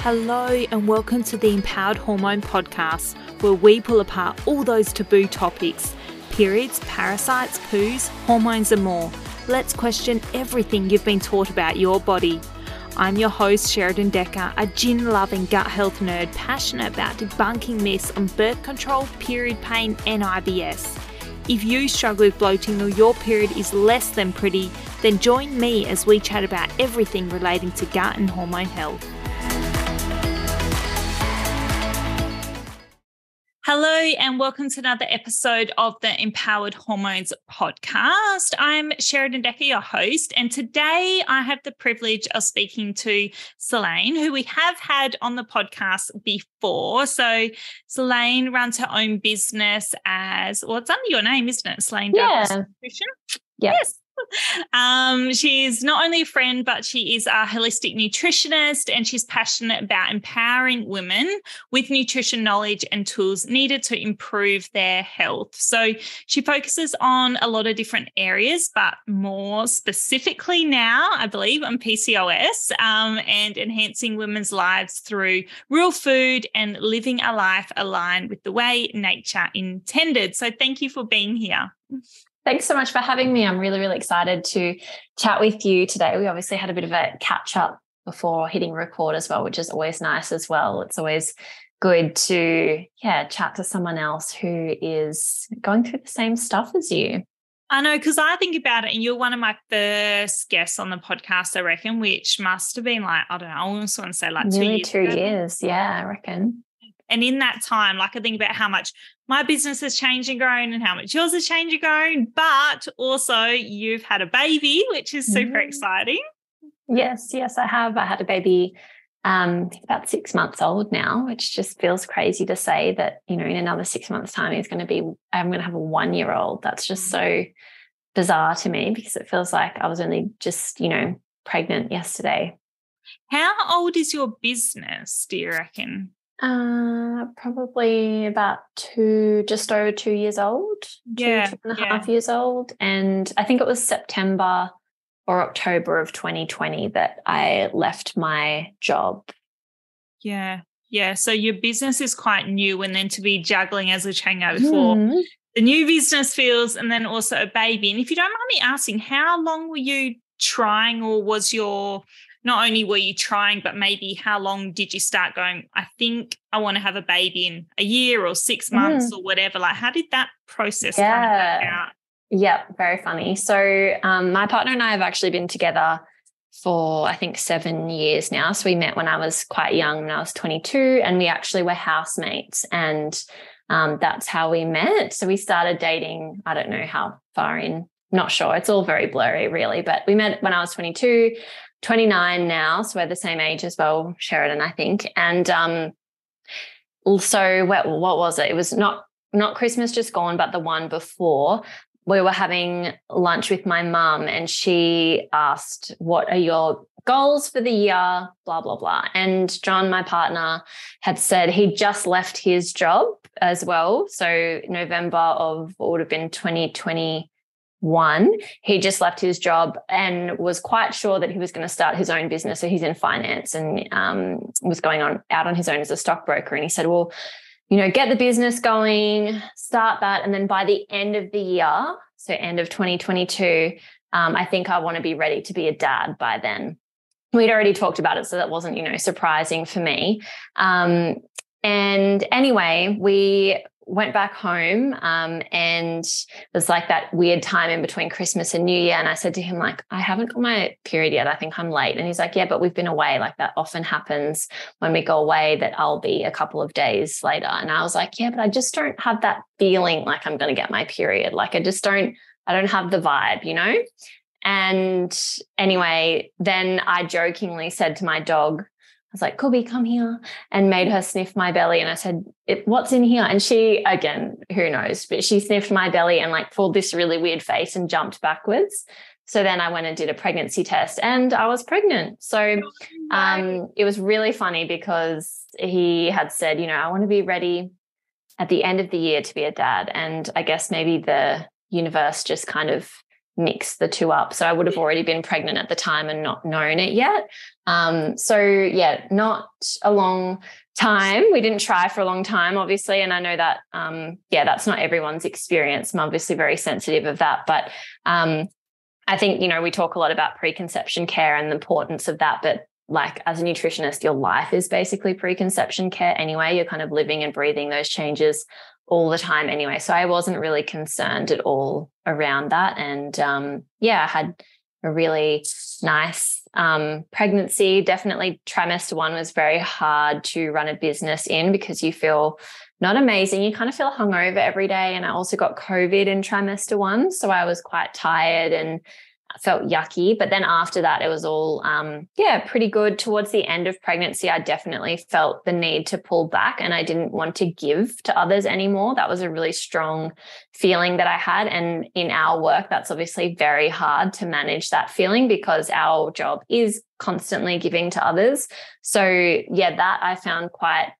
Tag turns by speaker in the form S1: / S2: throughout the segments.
S1: Hello, and welcome to the Empowered Hormone Podcast, where we pull apart all those taboo topics periods, parasites, poos, hormones, and more. Let's question everything you've been taught about your body. I'm your host, Sheridan Decker, a gin loving gut health nerd passionate about debunking myths on birth control, period pain, and IBS. If you struggle with bloating or your period is less than pretty, then join me as we chat about everything relating to gut and hormone health. Hello, and welcome to another episode of the Empowered Hormones podcast. I'm Sheridan Decker, your host, and today I have the privilege of speaking to Solaine, who we have had on the podcast before. So, Solaine runs her own business as well, it's under your name, isn't it? Solaine
S2: yeah.
S1: Douglas Nutrition.
S2: Yep.
S1: Yes. Um, she's not only a friend, but she is a holistic nutritionist and she's passionate about empowering women with nutrition knowledge and tools needed to improve their health. So she focuses on a lot of different areas, but more specifically now, I believe, on PCOS um, and enhancing women's lives through real food and living a life aligned with the way nature intended. So thank you for being here.
S2: Thanks so much for having me. I'm really, really excited to chat with you today. We obviously had a bit of a catch up before hitting record as well, which is always nice as well. It's always good to, yeah, chat to someone else who is going through the same stuff as you.
S1: I know, because I think about it, and you're one of my first guests on the podcast, I reckon, which must have been like, I don't know, I almost want to say like
S2: Nearly
S1: two years.
S2: two years. Yeah, I reckon.
S1: And in that time, like I think about how much my business has changed and grown and how much yours has changed and grown, but also you've had a baby, which is super
S2: Mm.
S1: exciting.
S2: Yes, yes, I have. I had a baby um about six months old now, which just feels crazy to say that, you know, in another six months' time, he's going to be, I'm going to have a one year old. That's just so bizarre to me because it feels like I was only just, you know, pregnant yesterday.
S1: How old is your business, do you reckon?
S2: Uh, probably about two, just over two years old, two,
S1: Yeah,
S2: two and a
S1: yeah.
S2: half years old. And I think it was September or October of 2020 that I left my job.
S1: Yeah. Yeah. So your business is quite new, and then to be juggling, as we chatting about before,
S2: Mhm.
S1: the new business feels, and then also a baby. And if you don't mind me asking, how long were you trying, or was your not only were you trying, but maybe how long did you start going? I think I want to have a baby in a year or six months or whatever. Like, how did that process kind of work
S2: Yeah. very funny. So, um, my partner and I have actually been together for I think seven years now. So, we met when I was quite young, when I was 22, and we actually were housemates. And um, that's how we met. So, we started dating, I don't know how far in, not sure. It's all very blurry, really. But we met when I was 22, 29 now. So, we're the same age as well, Sheridan, I think. And um, so, what, what was it? It was not not Christmas just gone, but the one before we were having lunch with my mum and she asked, What are your goals for the year? Blah, blah, blah. And John, my partner, had said he just left his job as well. So, November of what would have been 2021, he just left his job and was quite sure that he was going to start his own business. So, he's in finance and um, was going on out on his own as a stockbroker. And he said, Well, you know, get the business going, start that. And then by the end of the year, so end of 2022, um, I think I want to be ready to be a dad by then. We'd already talked about it, so that wasn't, you know, surprising for me. Um, and anyway, we went back home um, and it was like that weird time in between Christmas and New Year. And I said to him, like, I haven't got my period yet. I think I'm late. And he's like, yeah, but we've been away. Like that often happens when we go away that I'll be a couple of days later. And I was like, yeah, but I just don't have that feeling like I'm going to get my period. Like I just don't, I don't have the vibe, you know? And anyway, then I jokingly said to my dog, I was like, Kobe, come here, and made her sniff my belly. And I said, What's in here? And she, again, who knows, but she sniffed my belly and like pulled this really weird face and jumped backwards. So then I went and did a pregnancy test and I was pregnant. So um, it was really funny because he had said, you know, I want to be ready at the end of the year to be a dad. And I guess maybe the universe just kind of mix the two up. So I would have already been pregnant at the time and not known it yet. Um, so yeah, not a long time. We didn't try for a long time, obviously. And I know that, um, yeah, that's not everyone's experience. I'm obviously very sensitive of that. But um, I think, you know, we talk a lot about preconception care and the importance of that. But like as a nutritionist, your life is basically preconception care anyway. You're kind of living and breathing those changes all the time anyway. So I wasn't really concerned at all around that. And um, yeah, I had a really nice um, pregnancy. Definitely, trimester one was very hard to run a business in because you feel not amazing. You kind of feel hungover every day. And I also got COVID in trimester one. So I was quite tired and felt yucky. But then after that, it was all, um, yeah, pretty good. Towards the end of pregnancy, I definitely felt the need to pull back and I didn't want to give to others anymore. That was a really strong feeling that I had. And in our work, that's obviously very hard to manage that feeling because our job is constantly giving to others. So, yeah, that I found quite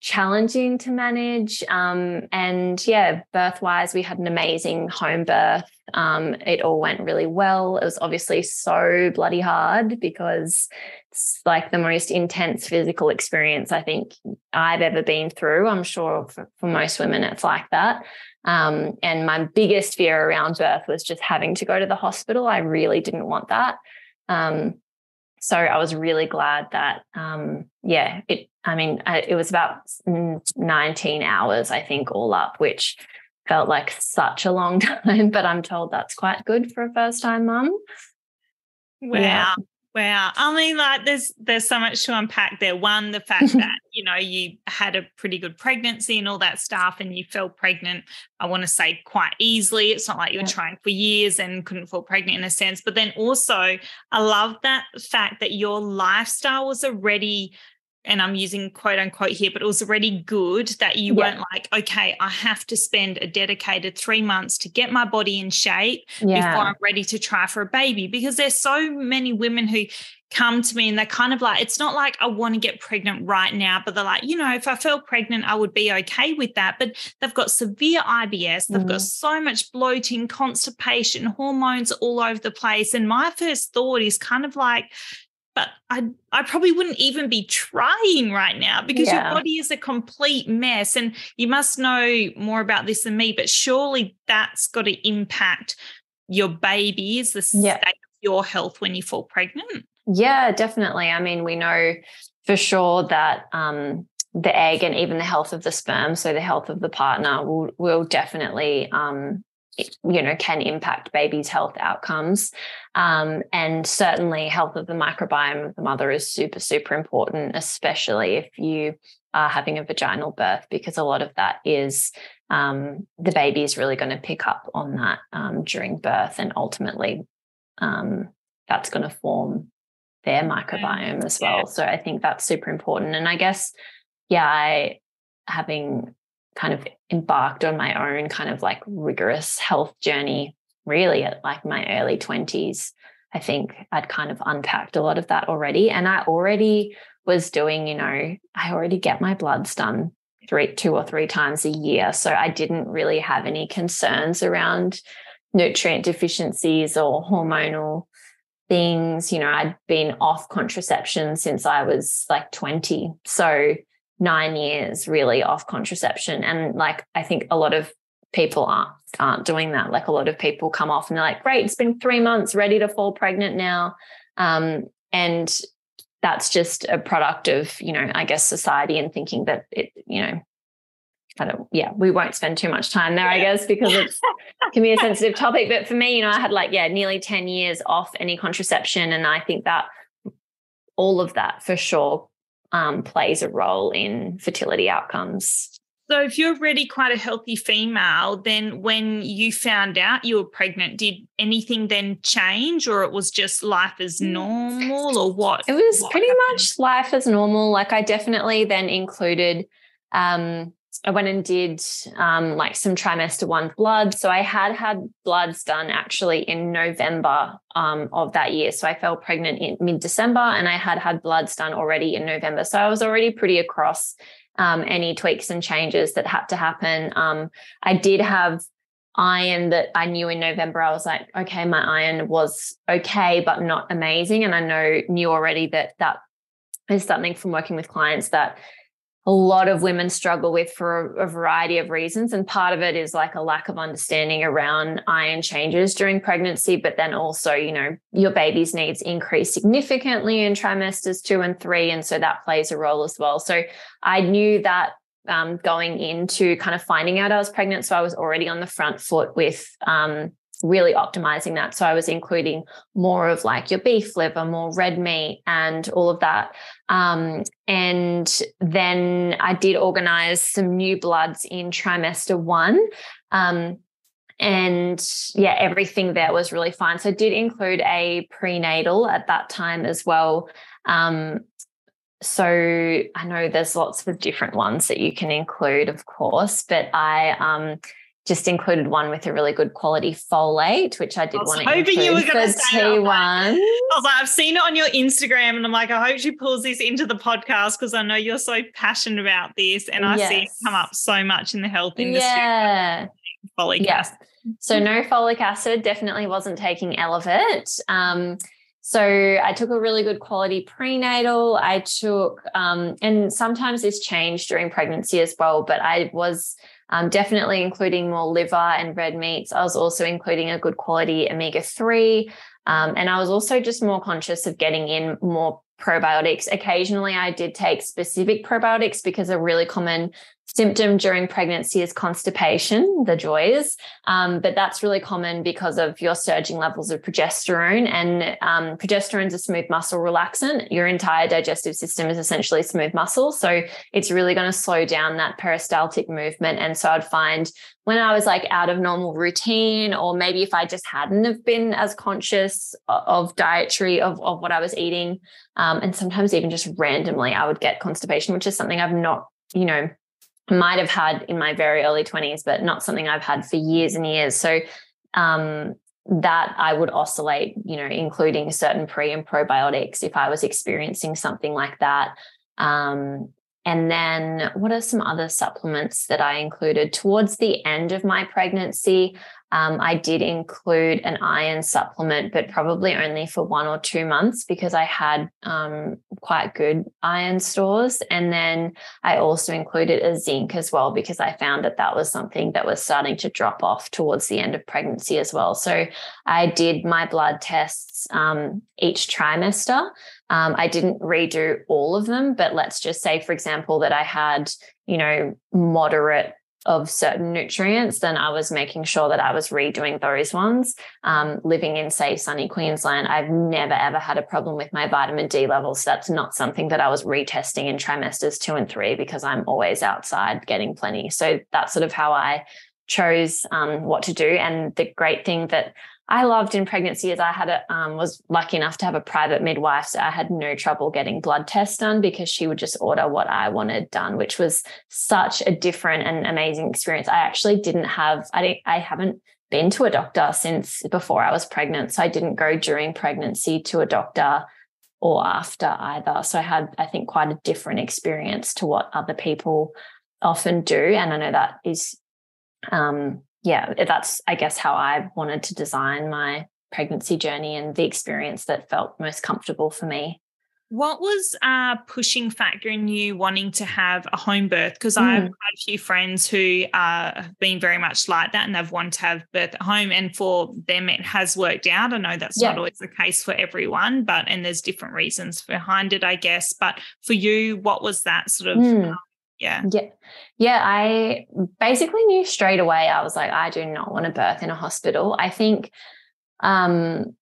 S2: challenging to manage. Um, and yeah, birth wise, we had an amazing home birth. Um, it all went really well. It was obviously so bloody hard because it's like the most intense physical experience I think I've ever been through. I'm sure for, for most women it's like that. Um, and my biggest fear around birth was just having to go to the hospital. I really didn't want that. Um, so I was really glad that, um, yeah, it, I mean, it was about 19 hours, I think, all up, which felt like such a long time, but I'm told that's quite good for a first time mum.
S1: Wow. Yeah. Wow. I mean, like there's there's so much to unpack there. One, the fact that, you know, you had a pretty good pregnancy and all that stuff and you fell pregnant, I want to say quite easily. It's not like you were trying for years and couldn't fall pregnant in a sense. But then also I love that fact that your lifestyle was already and I'm using quote unquote here, but it was already good that you yeah. weren't like, okay, I have to spend a dedicated three months to get my body in shape yeah. before I'm ready to try for a baby. Because there's so many women who come to me and they're kind of like, it's not like I want to get pregnant right now, but they're like, you know, if I felt pregnant, I would be okay with that. But they've got severe IBS, they've mm. got so much bloating, constipation, hormones all over the place. And my first thought is kind of like, but I I probably wouldn't even be trying right now because yeah. your body is a complete mess and you must know more about this than me but surely that's got to impact your baby is the yeah. state of your health when you fall pregnant
S2: yeah definitely i mean we know for sure that um, the egg and even the health of the sperm so the health of the partner will will definitely um, you know can impact babies health outcomes. Um, and certainly health of the microbiome of the mother is super super important especially if you are having a vaginal birth because a lot of that is um, the baby is really going to pick up on that um, during birth and ultimately um, that's going to form their microbiome as well. So i think that's super important. And i guess yeah i having kind of embarked on my own kind of like rigorous health journey really at like my early 20s i think i'd kind of unpacked a lot of that already and i already was doing you know i already get my bloods done three two or three times a year so i didn't really have any concerns around nutrient deficiencies or hormonal things. You know i'd been off contraception since i was like 20 so nine years really off contraception. And like, I think a lot of people aren't, aren't doing that. Like a lot of people come off and they're like, great, it's been three months, ready to fall pregnant now. Um, and that's just a product of, you know, I guess society and thinking that it, you know, I don't, yeah, we won't spend too much time there, I guess, because it's can be a sensitive topic. But for me, you know, I had like, yeah, nearly 10 years off any contraception. And I think that all of that for sure um, plays a role in fertility outcomes.
S1: So, if you're already quite a healthy female, then when you found out you were pregnant, did anything then change, or it was just life as mm. normal, or what?
S2: It was
S1: what
S2: pretty happened? much life as normal. Like, I definitely then included um, I went and did um, like some trimester one blood. So I had had bloods done actually in November um, of that year. So I fell pregnant in mid December and I had had bloods done already in November. So I was already pretty across um, any tweaks and changes that had to happen. Um, I did have iron that I knew in November, I was like, okay, my iron was okay, but not amazing. And I know knew already that that is something from working with clients that a lot of women struggle with for a, variety of reasons. And part of it is like a lack of understanding around iron changes during pregnancy, but then also, you know, your baby's needs increase significantly in trimesters two and three. And so that plays a role as well. So I knew that um, going into kind of finding out I was pregnant. So I was already on the front foot with um, really optimizing that. So I was including more of like your beef liver, more red meat, and all of that. Um, and then I did organize some new bloods in trimester one. Um, and yeah, everything there was really fine. So I did include a prenatal at that time as well. Um, so I know there's lots of different ones that you can include, of course, but I um, just included one with a really good quality folate, which I did I want to include you were going for T1. I
S1: was like, I've seen it on your Instagram, and I'm like, I hope she pulls this into the podcast because I know you're so passionate about this, and I yes. see it come up so much in the health industry.
S2: Yeah,
S1: folic yeah. acid.
S2: So no folic acid. Definitely wasn't taking Elevit. Um, so I took a really good quality prenatal. I took, um, and sometimes this changed during pregnancy as well, but I was um, definitely including more liver and red meats. I was also including a good quality omega 3. Um, and I was also just more conscious of getting in more probiotics. Occasionally, I did take specific probiotics because a really common symptom during pregnancy is constipation, the joys. Um, but that's really common because of your surging levels of progesterone. And um, progesterone is a smooth muscle relaxant. Your entire digestive system is essentially smooth muscle. So it's really going to slow down that peristaltic movement. And so I'd find when I was like out of normal routine, or maybe if I just hadn't have been as conscious of dietary, of, of what I was eating, um, and sometimes even just randomly, I would get constipation, which is something I've not, you know, might have had in my very early 20s, but not something I've had for years and years. So um, that I would oscillate, you know, including certain pre and probiotics if I was experiencing something like that. Um, and then what are some other supplements that I included towards the end of my pregnancy? Um, I did include an iron supplement, but probably only for one or two months because I had um, quite good iron stores. And then I also included a zinc as well because I found that that was something that was starting to drop off towards the end of pregnancy as well. So I did my blood tests um, each trimester. Um, I didn't redo all of them, but let's just say, for example, that I had, you know, moderate of certain nutrients, then I was making sure that I was redoing those ones. Um, living in, say, sunny Queensland, I've never ever had a problem with my vitamin D levels. That's not something that I was retesting in trimesters two and three because I'm always outside getting plenty. So that's sort of how I chose um, what to do. And the great thing that I loved in pregnancy is I had a um, was lucky enough to have a private midwife, so I had no trouble getting blood tests done because she would just order what I wanted done, which was such a different and amazing experience. I actually didn't have I didn't, I haven't been to a doctor since before I was pregnant, so I didn't go during pregnancy to a doctor or after either. So I had I think quite a different experience to what other people often do, and I know that is um, yeah, that's, I guess, how I wanted to design my pregnancy journey and the experience that felt most comfortable for me.
S1: What was a pushing factor in you wanting to have a home birth? Because mm. I have quite a few friends who uh, have been very much like that and they've wanted to have birth at home. And for them, it has worked out. I know that's yeah. not always the case for everyone, but and there's different reasons behind it, I guess. But for you, what was that sort of mm yeah.
S2: Yeah. Yeah i basically knew straight away i was like i do not want to birth in a hospital. I think um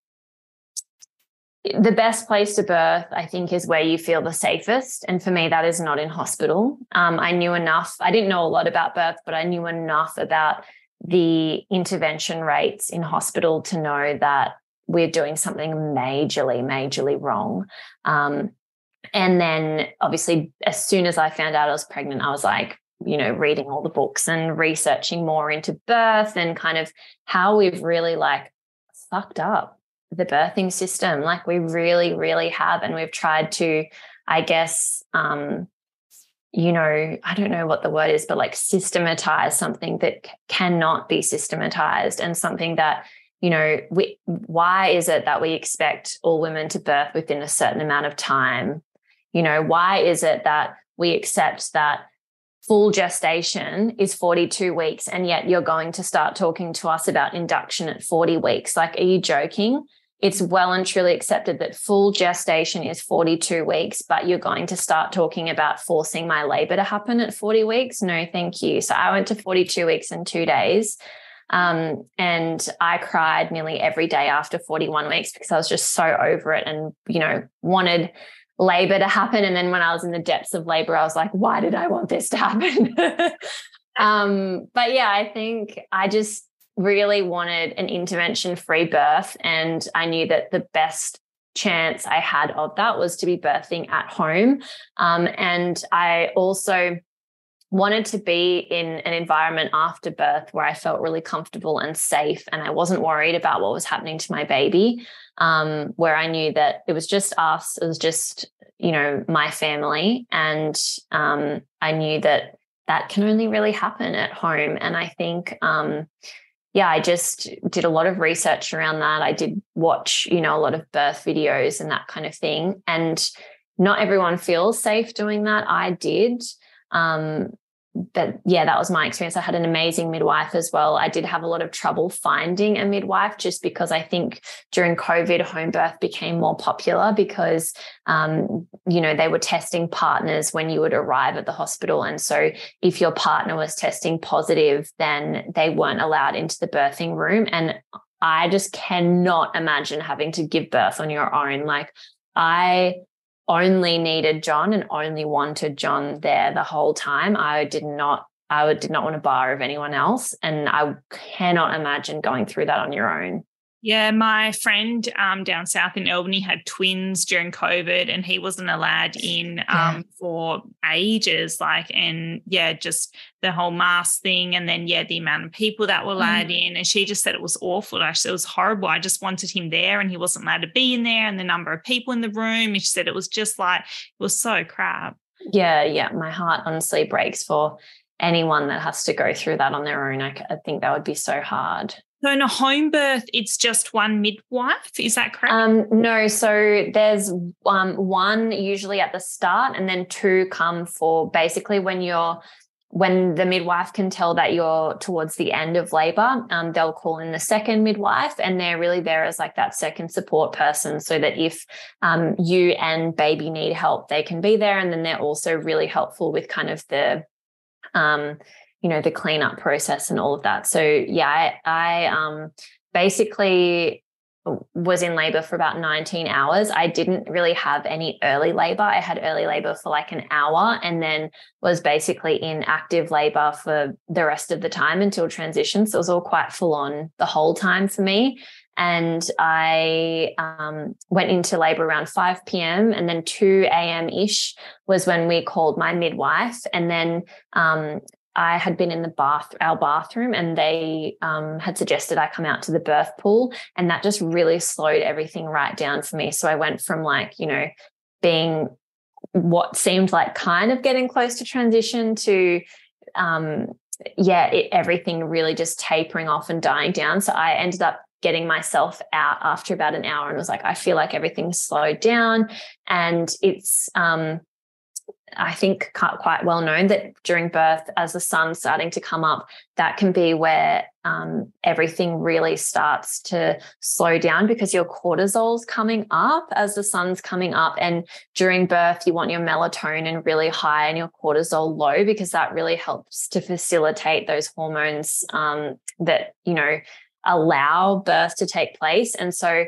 S2: the best place to birth i think is where you feel the safest and for me that is not in hospital. Um, i knew enough i didn't know a lot about birth but i knew enough about the intervention rates in hospital to know that we're doing something majorly majorly wrong. Um, and then obviously, as soon as I found out I was pregnant, I was like, you know, reading all the books and researching more into birth and kind of how we've really like fucked up the birthing system. Like we really, really have. And we've tried to, I guess, um, you know, I don't know what the word is, but like systematize something that cannot be systematized and something that, you know, we, why is it that we expect all women to birth within a certain amount of time? You know, why is it that we accept that full gestation is 42 weeks and yet you're going to start talking to us about induction at 40 weeks? Like, are you joking? it's well and truly accepted that full gestation is 42 weeks, but you're going to start talking about forcing my labor to happen at 40 weeks. No, thank you. So I went to 42 weeks in two days. Um, and I cried nearly every day after 41 weeks because I was just so over it and, you know, wanted labor to happen. And then when I was in the depths of labor, I was like, why did I want this to happen? um, but yeah, I think I just really wanted an intervention free birth. And I knew that the best chance I had of that was to be birthing at home. Um, and I also wanted to be in an environment after birth where I felt really comfortable and safe and I wasn't worried about what was happening to my baby. Um, where I knew that it was just us, it was just, you know, my family. And um, I knew that that can only really happen at home. And I think, um, yeah, I just did a lot of research around that. I did watch, you know, a lot of birth videos and that kind of thing. And not everyone feels safe doing that. I did. Um, but yeah, that was my experience. I had an amazing midwife as well. I did have a lot of trouble finding a midwife just because I think during COVID, home birth became more popular because, um, you know, they were testing partners when you would arrive at the hospital. And so if your partner was testing positive, then they weren't allowed into the birthing room. And I just cannot imagine having to give birth on your own. Like, I only needed John and only wanted John there the whole time. I did not I did not want a bar of anyone else. And I cannot imagine going through that on your own.
S1: Yeah, my friend um, down south in Albany had twins during COVID, and he wasn't allowed in um, yeah. for ages. Like, and yeah, just the whole mask thing, and then yeah, the amount of people that were allowed mm. in. And she just said it was awful. Actually, it was horrible. I just wanted him there, and he wasn't allowed to be in there, and the number of people in the room. And she said it was just like it was so crap.
S2: Yeah, yeah, my heart honestly breaks for anyone that has to go through that on their own. I, I think that would be so hard.
S1: So in a home birth, it's just one midwife. Is that correct?
S2: Um, no. So there's um, one usually at the start, and then two come for basically when you're when the midwife can tell that you're towards the end of labor, um, they'll call in the second midwife, and they're really there as like that second support person, so that if um, you and baby need help, they can be there, and then they're also really helpful with kind of the um, you know the cleanup process and all of that so yeah i, I um, basically was in labor for about 19 hours i didn't really have any early labor i had early labor for like an hour and then was basically in active labor for the rest of the time until transition so it was all quite full on the whole time for me and I um, went into labor around 5 p.m. and then 2 a.m. ish was when we called my midwife. And then um, I had been in the bath, our bathroom, and they um, had suggested I come out to the birth pool. And that just really slowed everything right down for me. So I went from like, you know, being what seemed like kind of getting close to transition to, um, yeah, it, everything really just tapering off and dying down. So I ended up getting myself out after about an hour and was like, I feel like everything's slowed down. And it's, um, I think quite well known that during birth, as the sun's starting to come up, that can be where um, everything really starts to slow down because your cortisol's coming up as the sun's coming up. And during birth, you want your melatonin really high and your cortisol low because that really helps to facilitate those hormones um, that, you know, allow birth to take place. And so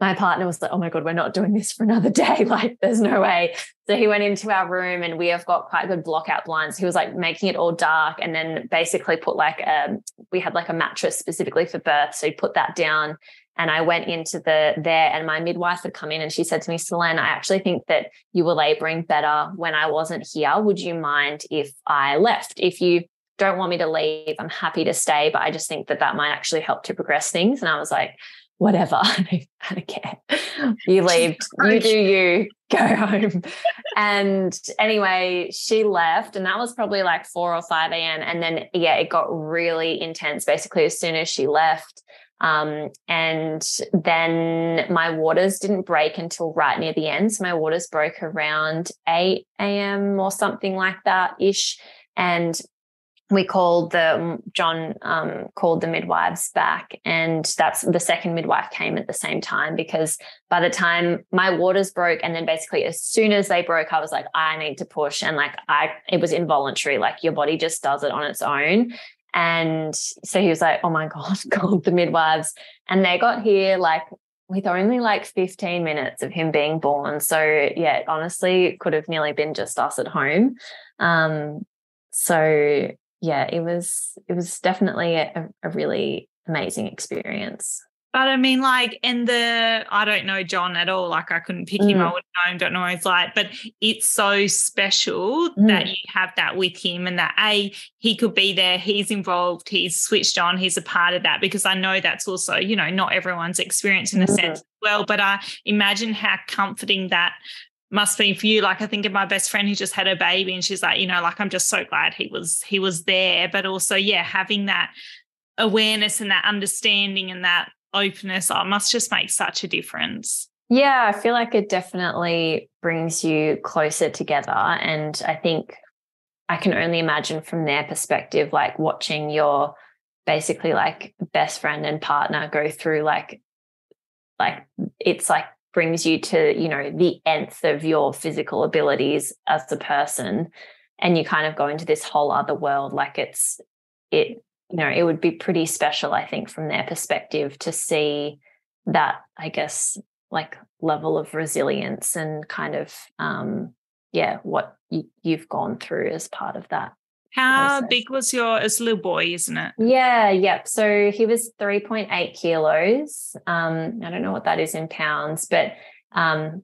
S2: my partner was like, oh my God, we're not doing this for another day. Like, there's no way. So he went into our room and we have got quite good blockout blinds. He was like making it all dark and then basically put like a, um, we had like a mattress specifically for birth. So he put that down and I went into the there and my midwife had come in and she said to me, Solaine, I actually think that you were laboring better when I wasn't here. Would you mind if I left? If you don't want me to leave, I'm happy to stay, but I just think that that might actually help to progress things. And I was like, whatever. I don't care. You leave, you do you, go home. and anyway, she left, and that was probably like 4 or 5 a.m. And then, yeah, it got really intense basically as soon as she left. Um, and then my waters didn't break until right near the end. So my waters broke around 8 a.m. or something like that ish. And we called the John um, called the midwives back, and that's the second midwife came at the same time because by the time my waters broke, and then basically as soon as they broke, I was like, I need to push, and like I, it was involuntary, like your body just does it on its own. And so he was like, Oh my God, called the midwives. And they got here like with only like 15 minutes of him being born. So yeah, honestly, it could have nearly been just us at home. Um, so yeah, it was it was definitely a, a really amazing experience.
S1: But I mean, like, in the I don't know John at all. Like, I couldn't pick mm. him. I wouldn't know him. Don't know what he's like. But it's so special mm. that you have that with him, and that a he could be there. He's involved. He's switched on. He's a part of that because I know that's also you know not everyone's experience in a mm. sense as well. But I imagine how comforting that must be for you. Like i think of my best friend who just had a baby and she's like you know like i'm just so glad he was he was there. But also yeah having that awareness and that understanding and that openness oh, must just make such a difference.
S2: Yeah i feel like it definitely brings you closer together. And i think i can only imagine from their perspective like watching your basically like best friend and partner go through like like it's like brings you to you know the nth of your physical abilities as a person and you kind of go into this whole other world like it's it you know it would be pretty special i think from their perspective to see that i guess like level of resilience and kind of um yeah what you, you've gone through as part of that
S1: how process. big was your as little boy, isn't it?
S2: Yeah, yep. So he was 3.8 kilos. Um, I don't know what that is in pounds, but um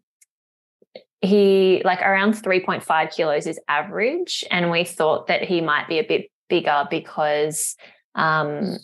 S2: he like around 3.5 kilos is average. And we thought that he might be a bit bigger because um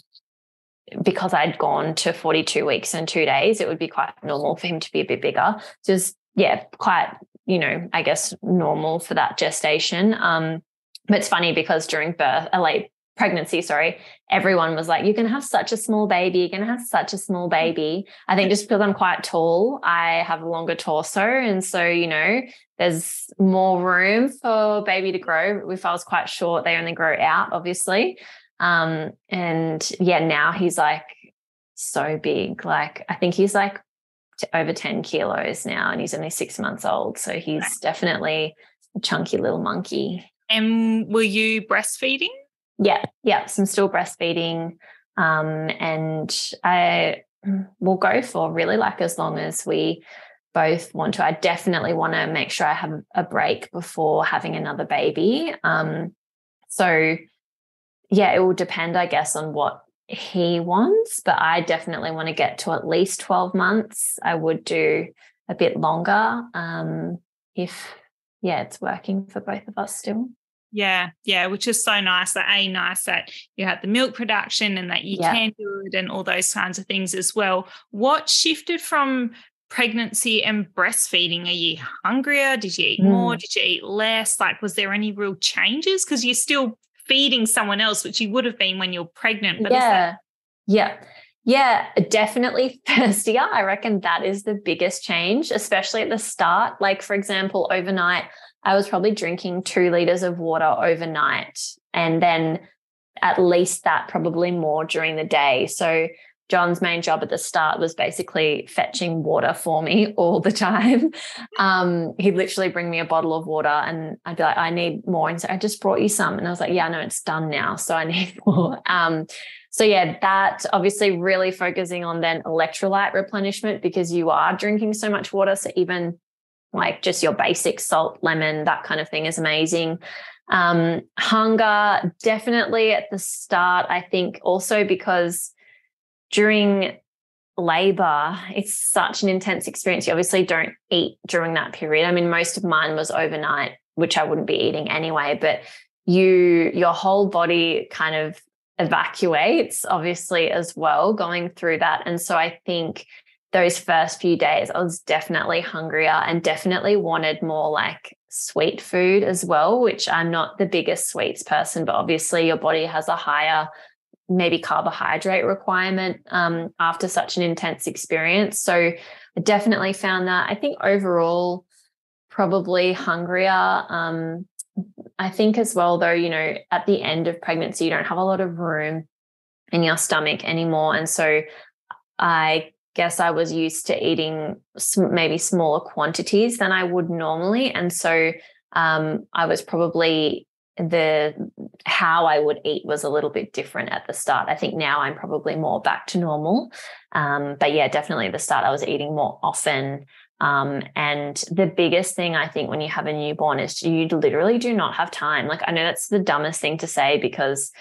S2: because I'd gone to 42 weeks and two days, it would be quite normal for him to be a bit bigger. Just yeah, quite, you know, I guess normal for that gestation. Um, but it's funny because during birth, a late pregnancy, sorry, everyone was like, You're going to have such a small baby. You're going to have such a small baby. I think just because I'm quite tall, I have a longer torso. And so, you know, there's more room for baby to grow. If I was quite short, they only grow out, obviously. Um, and yeah, now he's like so big. Like, I think he's like over 10 kilos now and he's only six months old. So he's definitely a chunky little monkey.
S1: And were you breastfeeding?
S2: Yeah, yeah, I'm still breastfeeding. Um, and I will go for really like as long as we both want to. I definitely want to make sure I have a break before having another baby. Um, so yeah, it will depend, I guess, on what he wants, but I definitely want to get to at least 12 months. I would do a bit longer um, if, yeah, it's working for both of us still.
S1: Yeah, yeah, which is so nice. That a nice that you had the milk production and that you yeah. can do it and all those kinds of things as well. What shifted from pregnancy and breastfeeding? Are you hungrier? Did you eat mm. more? Did you eat less? Like, was there any real changes? Because you're still feeding someone else, which you would have been when you're pregnant.
S2: But yeah, that- yeah. Yeah, definitely first year. I reckon that is the biggest change, especially at the start. Like, for example, overnight, I was probably drinking two liters of water overnight and then at least that, probably more during the day. So John's main job at the start was basically fetching water for me all the time. Um, he'd literally bring me a bottle of water and I'd be like, I need more. And so I just brought you some. And I was like, yeah, no, it's done now. So I need more. Um, so yeah, that obviously really focusing on then electrolyte replenishment because you are drinking so much water. So even like just your basic salt, lemon, that kind of thing is amazing. Um, hunger, definitely at the start, I think also because during labor, it's such an intense experience. You obviously don't eat during that period. I mean, most of mine was overnight, which I wouldn't be eating anyway, but you, your whole body kind of evacuates, obviously, as well, going through that. And so I think those first few days, I was definitely hungrier and definitely wanted more like sweet food as well, which I'm not the biggest sweets person, but obviously your body has a higher maybe carbohydrate requirement um, after such an intense experience. So I definitely found that. I think overall, probably hungrier. Um, I think as well, though, you know, at the end of pregnancy, you don't have a lot of room in your stomach anymore. And so I guess I was used to eating maybe smaller quantities than I would normally. And so um, I was probably the how I would eat was a little bit different at the start. I think now I'm probably more back to normal. Um, but yeah, definitely at the start I was eating more often. Um, and the biggest thing I think when you have a newborn is you literally do not have time. Like I know that's the dumbest thing to say because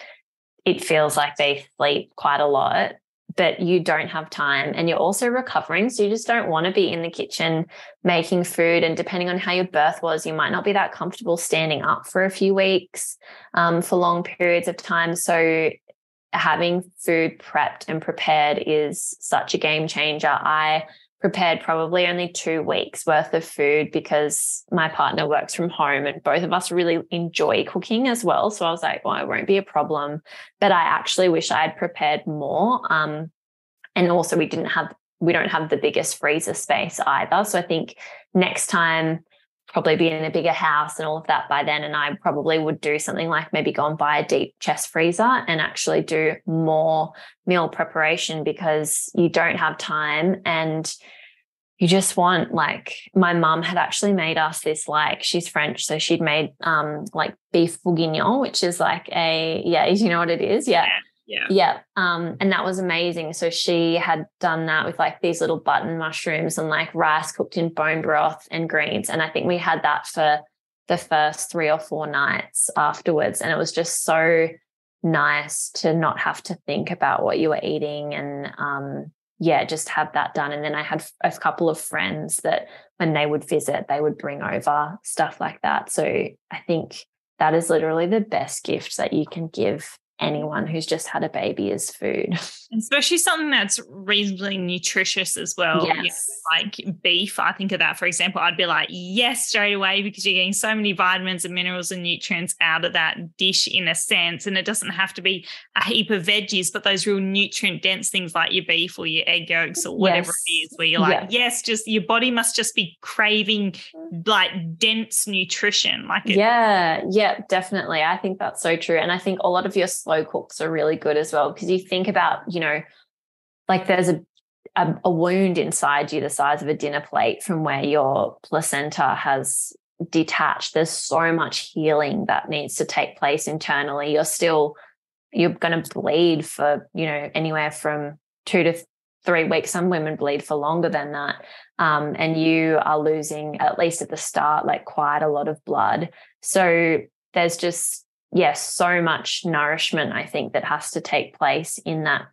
S2: it feels like they sleep quite a lot but you don't have time and you're also recovering. So you just don't want to be in the kitchen making food. And depending on how your birth was, you might not be that comfortable standing up for a few weeks um, for long periods of time. So having food prepped and prepared is such a game changer. I prepared probably only two weeks worth of food because my partner works from home and both of us really enjoy cooking as well. So I was like, well, it won't be a problem. But I actually wish I had prepared more. Um, and also, we didn't have, we don't have the biggest freezer space either. So I think next time, probably be in a bigger house and all of that by then. And I probably would do something like maybe go and buy a deep chest freezer and actually do more meal preparation because you don't have time and you just want like my mum had actually made us this like she's French so she'd made um like beef bourguignon which is like a yeah you know what it is yeah
S1: yeah
S2: yeah um and that was amazing so she had done that with like these little button mushrooms and like rice cooked in bone broth and greens and I think we had that for the first 3 or 4 nights afterwards and it was just so nice to not have to think about what you were eating and um yeah, just have that done. And then I had a couple of friends that when they would visit, they would bring over stuff like that. So I think that is literally the best gift that you can give anyone who's just had a baby is food.
S1: Especially something that's reasonably nutritious as well.
S2: Yes.
S1: You know, like beef, I think of that, for example, I'd be like, yes, straight away, because you're getting so many vitamins and minerals and nutrients out of that dish in a sense. And it doesn't have to be a heap of veggies, but those real nutrient dense things like your beef or your egg yolks or whatever yes. it is, where you're like, yeah. yes, just your body must just be craving mm. like dense nutrition. Like,
S2: it- yeah, yeah, definitely. I think that's so true. And I think a lot of your slow cooks are really good as well because you think about, you know, like there's a, a, a wound inside you the size of a dinner plate from where your placenta has detached. There's so much healing that needs to take place internally. You're still you're going to bleed for you know anywhere from two to three weeks. Some women bleed for longer than that. Um, and you are losing, at least at the start, like quite a lot of blood. So there's just yes, so much nourishment, I think, that has to take place in that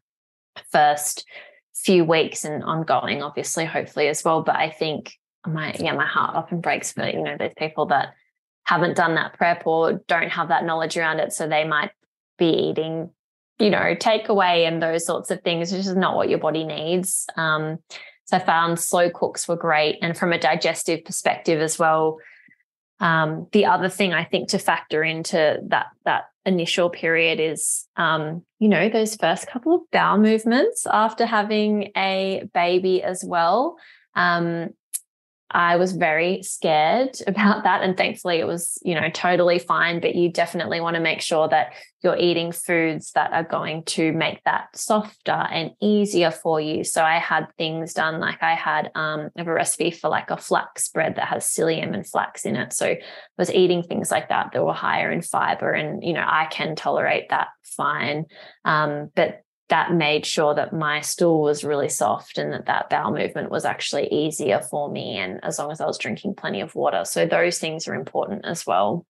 S2: first few weeks and ongoing, obviously, hopefully as well. But I think my yeah, my heart often breaks for, you know, those people that haven't done that prep or don't have that knowledge around it. So they might be eating, you know, takeaway and those sorts of things, which is not what your body needs. Um, so I found slow cooks were great. And from a digestive perspective as well, um, the other thing I think to factor into that that initial period is, um, you know, those first couple of bowel movements after having a baby as well. Um, I was very scared about that. And thankfully, it was, you know, totally fine. But you definitely want to make sure that you're eating foods that are going to make that softer and easier for you. So I had things done like I had um, I have a recipe for like a flax bread that has psyllium and flax in it. So I was eating things like that that were higher in fiber. And, you know, I can tolerate that fine. Um, but that made sure that my stool was really soft and that that bowel movement was actually easier for me and as long as i was drinking plenty of water. So those things are important as well.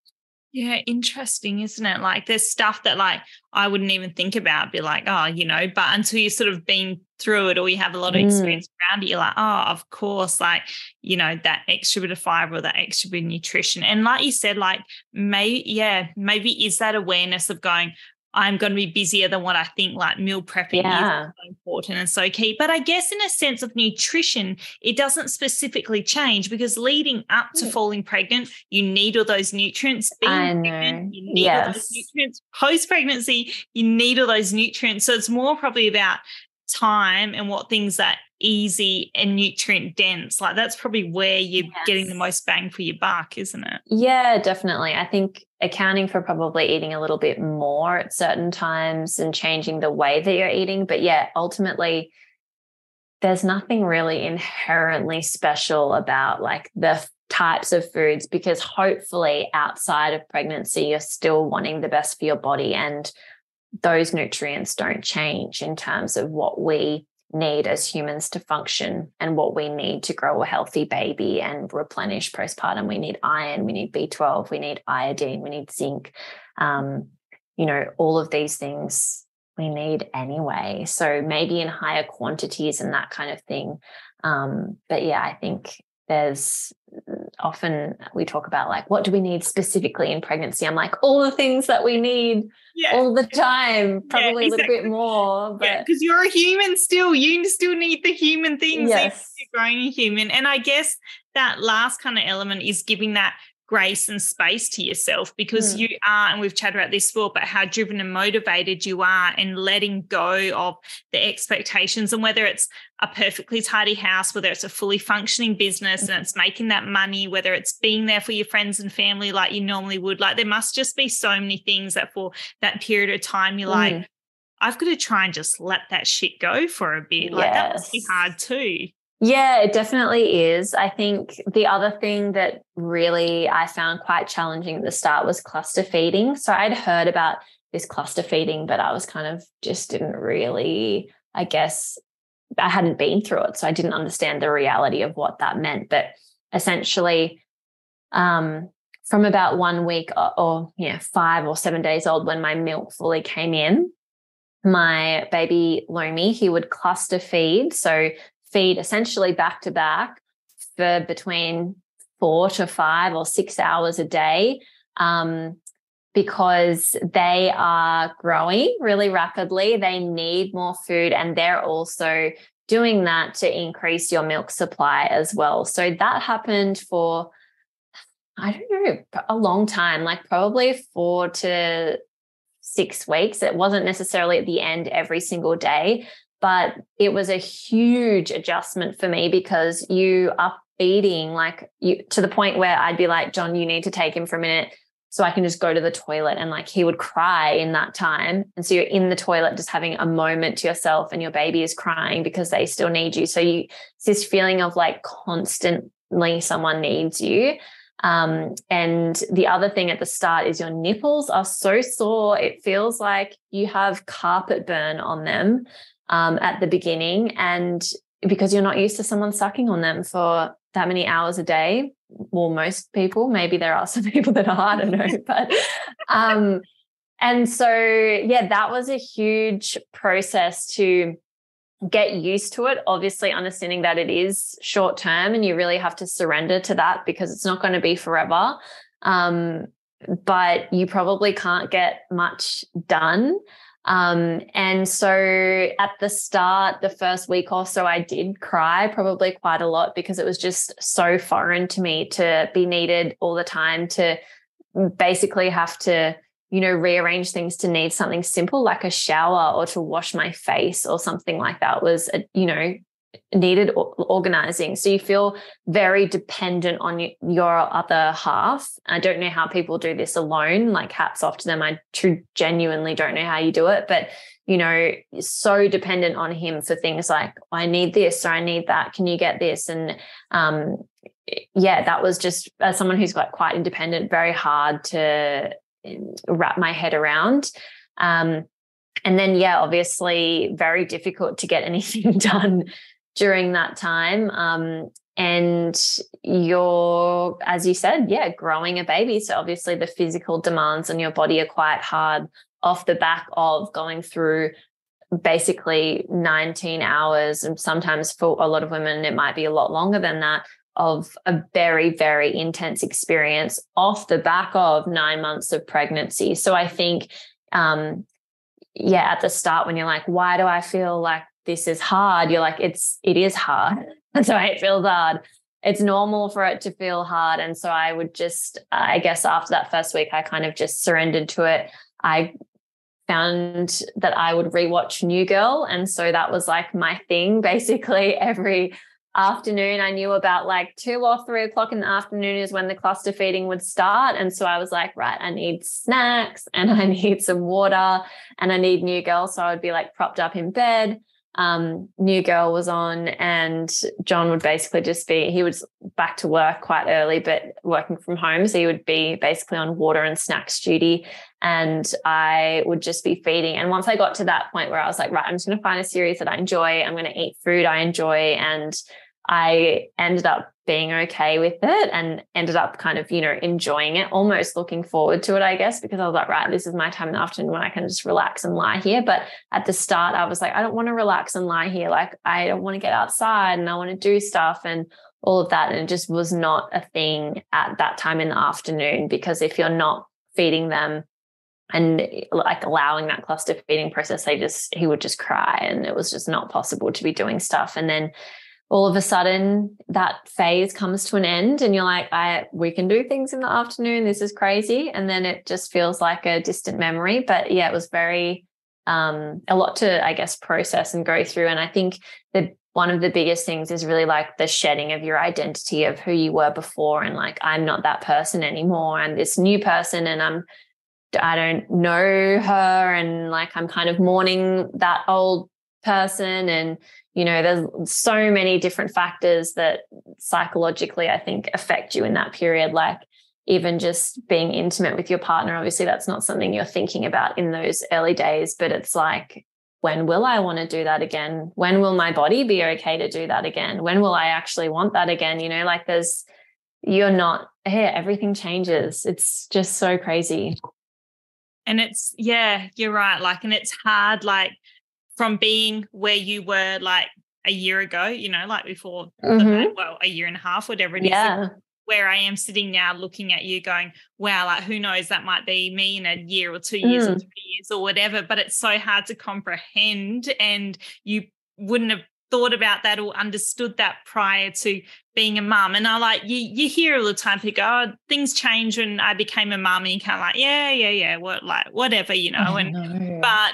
S1: Yeah interesting isn't it? Like there's stuff that like i wouldn't even think about be like oh you know but until you sort of been through it or you have a lot of experience mm. around it you're like oh of course like you know that extra bit of fiber or that extra bit of nutrition. And like you said like maybe yeah maybe is that awareness of going I'm going to be busier than what I think like meal prepping yeah. is so important and so key. But I guess in a sense of nutrition, it doesn't specifically change because leading up to mm. falling pregnant, you need all those nutrients.
S2: Being I know. Pregnant,
S1: you need yes. all those nutrients. Post pregnancy, you need all those nutrients. So it's more probably about time and what things are easy and nutrient dense. Like that's probably where you're yes. getting the most bang for your buck, isn't it?
S2: Yeah, definitely. I think accounting for probably eating a little bit more at certain times and changing the way that you're eating. But yeah, ultimately, there's nothing really inherently special about like the types of foods because hopefully outside of pregnancy, you're still wanting the best for your body and those nutrients don't change in terms of what we need as humans to function and what we need to grow a healthy baby and replenish postpartum. We need iron, we need B12, we need iodine, we need zinc. Um, you know, all of these things we need anyway. So maybe in higher quantities and that kind of thing. Um, but yeah, I think there's uh, often we talk about like what do we need specifically in pregnancy i'm like all the things that we need yeah. all the time probably yeah, exactly. a little bit more
S1: but because yeah, you're a human still you still need the human things yes. you're growing a human and i guess that last kind of element is giving that grace and space to yourself because mm. you are, and we've chatted about this before, but how driven and motivated you are and letting go of the expectations and whether it's a perfectly tidy house, whether it's a fully functioning business and it's making that money, whether it's being there for your friends and family like you normally would. Like there must just be so many things that for that period of time you're mm. like, I've got to try and just let that shit go for a bit. Yes. Like that must be hard too.
S2: Yeah, it definitely is. I think the other thing that really I found quite challenging at the start was cluster feeding. So I'd heard about this cluster feeding, but I was kind of just didn't really, I guess, I hadn't been through it. So I didn't understand the reality of what that meant. But essentially, um, from about one week or, or yeah, five or seven days old when my milk fully came in, my baby Lomi, he would cluster feed. So feed essentially back to back for between four to five or six hours a day um, because they are growing really rapidly. They need more food and they're also doing that to increase your milk supply as well. So that happened for, I don't know, a long time, like probably four to six weeks. It wasn't necessarily at the end every single day, but it was a huge adjustment for me because you are feeding like you to the point where I'd be like, John, you need to take him for a minute so I can just go to the toilet. And like he would cry in that time. And so you're in the toilet just having a moment to yourself and your baby is crying because they still need you. So you it's this feeling of like constantly someone needs you. Um, and the other thing at the start is your nipples are so sore. It feels like you have carpet burn on them um, at the beginning. And because you're not used to someone sucking on them for that many hours a day, well, most people, maybe there are some people that are, I don't know, but um, and so yeah, that was a huge process to get used to it. Obviously, understanding that it is short term and you really have to surrender to that because it's not going to be forever. Um, but you probably can't get much done um, and so at the start, the first week or so, I did cry probably quite a lot because it was just so foreign to me to be needed all the time, to basically have to, you know, rearrange things to need something simple like a shower or to wash my face or something like that was, a, you know, needed organizing. So you feel very dependent on your other half. I don't know how people do this alone. Like hats off to them. I genuinely don't know how you do it, but you know, so dependent on him for things like I need this or I need that. Can you get this? And um, yeah, that was just as someone who's got quite independent, very hard to um, wrap my head around. Um, and then, yeah, obviously, very difficult to get anything done during that time. Um, and you're, as you said, yeah, growing a baby. So obviously the physical demands on your body are quite hard off the back of going through basically 19 hours. And sometimes for a lot of women, it might be a lot longer than that of a very, very intense experience off the back of nine months of pregnancy. So I think um, yeah, at the start when you're like, why do I feel like this is hard? You're like, it's it is hard. That's why it feels hard. It's normal for it to feel hard. And so I would just, I guess after that first week, I kind of just surrendered to it. I found that I would rewatch New Girl. And so that was like my thing basically every afternoon. I knew about like two or three o'clock in the afternoon is when the cluster feeding would start. And so I was like, right, I need snacks and I need some water and I need New Girl. So I would be like propped up in bed. Um, New Girl was on, and John would basically just be, he was back to work quite early, but working from home. So he would be basically on water and snacks duty. And I would just be feeding. And once I got to that point where I was like, right, I'm just going to find a series that I enjoy, I'm going to eat food I enjoy. And I ended up being okay with it and ended up kind of, you know, enjoying it, almost looking forward to it, I guess, because I was like, right, this is my time in the afternoon when I can just relax and lie here. But at the start, I was like, I don't want to relax and lie here. Like, I don't want to get outside and I want to do stuff and all of that. And it just was not a thing at that time in the afternoon because if you're not feeding them and eh, like allowing that cluster feeding process, they just, he would just cry and it was just not possible to be doing stuff. And then all of a sudden that phase comes to an end and you're like i we can do things in the afternoon. This is crazy. And then it just feels like a distant memory. But yeah it was very um, a lot to i guess process and go through. And i think that one of the biggest things is really like the shedding of your identity of who you were before and like i'm not that person anymore. I'm this new person and i'm i don't know her. And like i'm kind of mourning that old person and you know there's so many different factors that psychologically i think affect you in that period like even just being intimate with your partner. Obviously that's not something you're thinking about in those early days but it's like when will i want to do that again? When will my body be okay to do that again? When will i actually want that again? You know like there's you're not here. Everything changes. It's just so crazy.
S1: And it's yeah you're right. Like and it's hard like from being where you were like a year ago, you know, like before mm-hmm. the, well, a year and a half, whatever it is.
S2: yeah.
S1: Where I am sitting now looking at you going, wow, like who knows, that might be me in a year or two years mm. or three years or whatever. But it's so hard to comprehend. And you wouldn't have thought about that or understood that prior to being a mum. And I like you you hear all the time people go, oh, things change when I became a mum, and you kind of like, yeah, yeah, yeah, what like whatever, you know. and but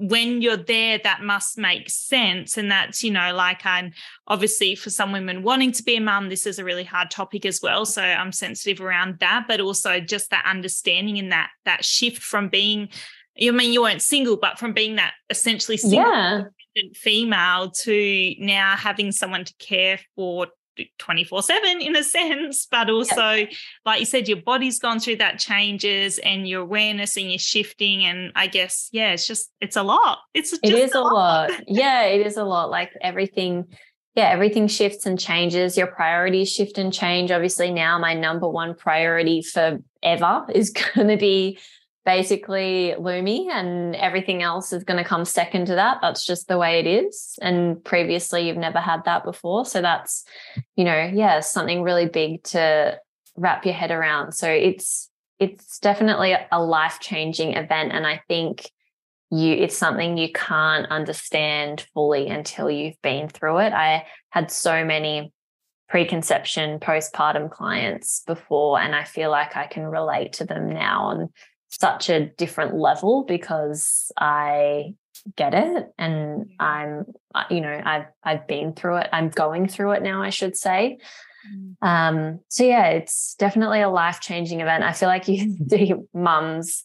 S1: when you're there, that must make sense. And that's, you know, like I'm obviously for some women wanting to be a mum, this is a really hard topic as well. So I'm sensitive around that, but also just that understanding and that that shift from being, I mean, you weren't single, but from being that essentially single
S2: yeah.
S1: female to now having someone to care for 24 7 in a sense, but also, like you said, your body's gone through that changes and your awareness and you're shifting. And I guess, yeah, it's just, it's a lot. It's
S2: it is a lot. lot. yeah, it is a lot. Like everything, yeah, everything shifts and changes. Your priorities shift and change. Obviously, now my number one priority forever is going to be basically Lumi and everything else is going to come second to that. That's just the way it is. And previously you've never had that before. So that's, you know, yeah, something really big to wrap your head around. So it's it's definitely a life-changing event. And I think you it's something you can't understand fully until you've been through it. I had so many preconception postpartum clients before and I feel like I can relate to them now on such a different level because I get it and I'm uh, you know I've I've been through it. I'm going through it now I should say. Mm. um so yeah it's definitely a life-changing event. I feel like you see mums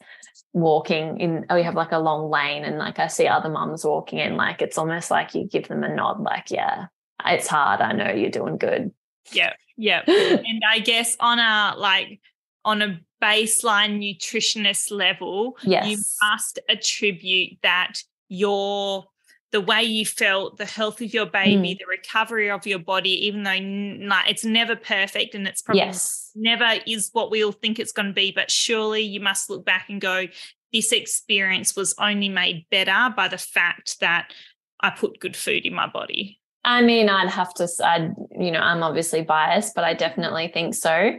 S2: walking in oh you have like a long lane and like I see other mums walking in like it's almost like you give them a nod like yeah it's hard. I know you're doing good.
S1: Yeah yeah and I guess on a like on a baseline nutritionist level,
S2: yes.
S1: you must attribute that your the way you felt, the health of your baby, mm. the recovery of your body, even though like, it's never perfect and it's probably
S2: yes.
S1: never is what we all think it's going to be, but surely you must look back and go, this experience was only made better by the fact that I put good food in my body.
S2: I mean, I'd have to, I'd, you know, I'm obviously biased, but I definitely think so.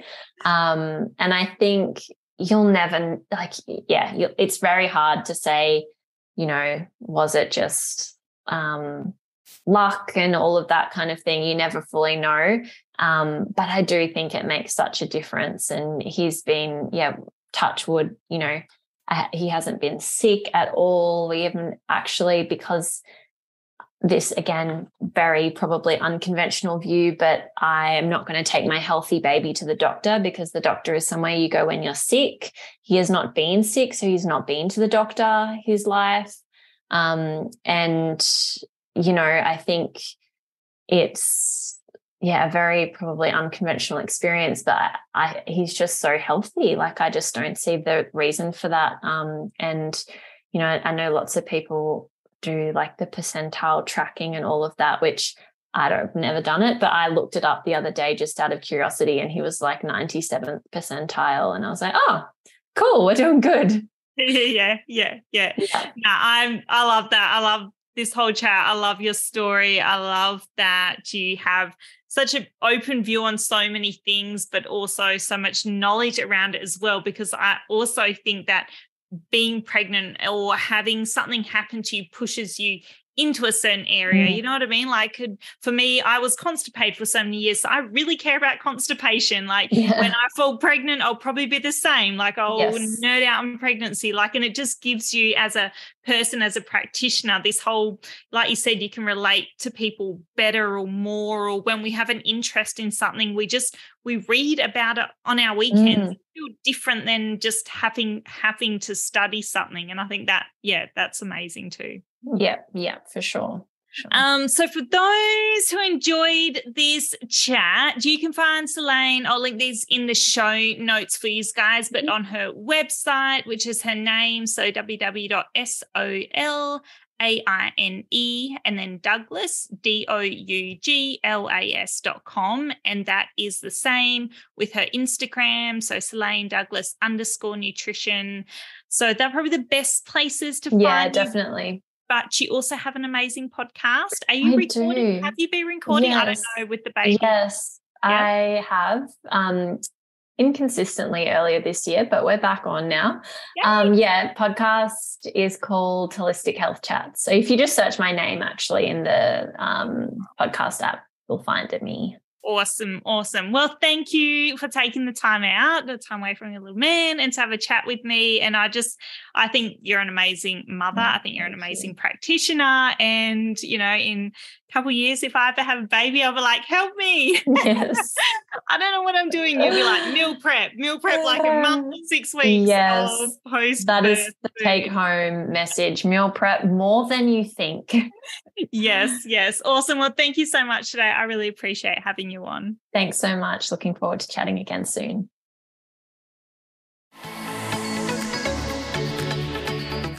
S2: Um, and I think you'll never, like, yeah, it's very hard to say you know, was it just um, luck and all of that kind of thing? You never fully know. Um, but I do think it makes such a difference. And he's been, yeah, touch wood, you know, he hasn't been sick at all. We haven't actually, because this again, very probably unconventional view, but I am not going to take my healthy baby to the doctor because the doctor is somewhere you go when you're sick. He has not been sick, so he's not been to the doctor his life. Um, and, you know, I think it's, yeah, a very probably unconventional experience, but I, I, he's just so healthy. Like, I just don't see the reason for that. Um, and, you know, I know lots of people do like the percentile tracking and all of that, which I don't, I've never done it, but I looked it up the other day just out of curiosity and he was like 97th percentile. And I was like, oh, cool, we're doing good.
S1: yeah, yeah, yeah. yeah. No, I'm I love that. I love this whole chat. I love your story. I love that you have such an open view on so many things, but also so much knowledge around it as well. Because I also think that being pregnant or having something happen to you pushes you into a certain area. Mm. You know what I mean? Like for me, I was constipated for so many years. So I really care about constipation. Like yeah. when I fall pregnant, I'll probably be the same. Like I'll yes. nerd out on pregnancy. Like, and it just gives you as a person, as a practitioner, this whole, like you said, you can relate to people better or more. Or when we have an interest in something, we just we read about it on our weekends. Mm. Feel different than just having having to study something. And I think that, yeah, that's amazing too.
S2: Yeah, yeah, for sure. Sure.
S1: Um, so for those who enjoyed this chat, you can find Solaine. I'll link these in the show notes for you guys, but mm-hmm. on her website, which is her name, so www.sol.a-I-N-E and then Douglas, D-O-U-G-L-A-S dot com. And that is the same with her Instagram. So Solaine Douglas underscore nutrition. So they're probably the best places to
S2: yeah,
S1: find.
S2: Yeah, definitely
S1: but you also have an amazing podcast. Are you I recording? Do. Have you been recording? Yes. I don't know with the baby.
S2: Yes, yeah. I have. Um, inconsistently earlier this year, but we're back on now. Um, yeah, podcast is called Holistic Health Chat. So if you just search my name actually in the um, podcast app, you'll find it me.
S1: Awesome, awesome. Well, thank you for taking the time out, the time away from your little man, and to have a chat with me. And I just, I think you're an amazing mother. Mm, I think you're an amazing practitioner. And, you know, in couple years, if I ever have a baby, I'll be like, help me.
S2: Yes.
S1: I don't know what I'm doing. You'll be like, meal prep, meal prep, like a month, six weeks.
S2: Yes. Post that is the take home message. Meal prep more than you think.
S1: yes, yes. Awesome. Well, thank you so much today. I really appreciate having you on.
S2: Thanks so much. Looking forward to chatting again soon.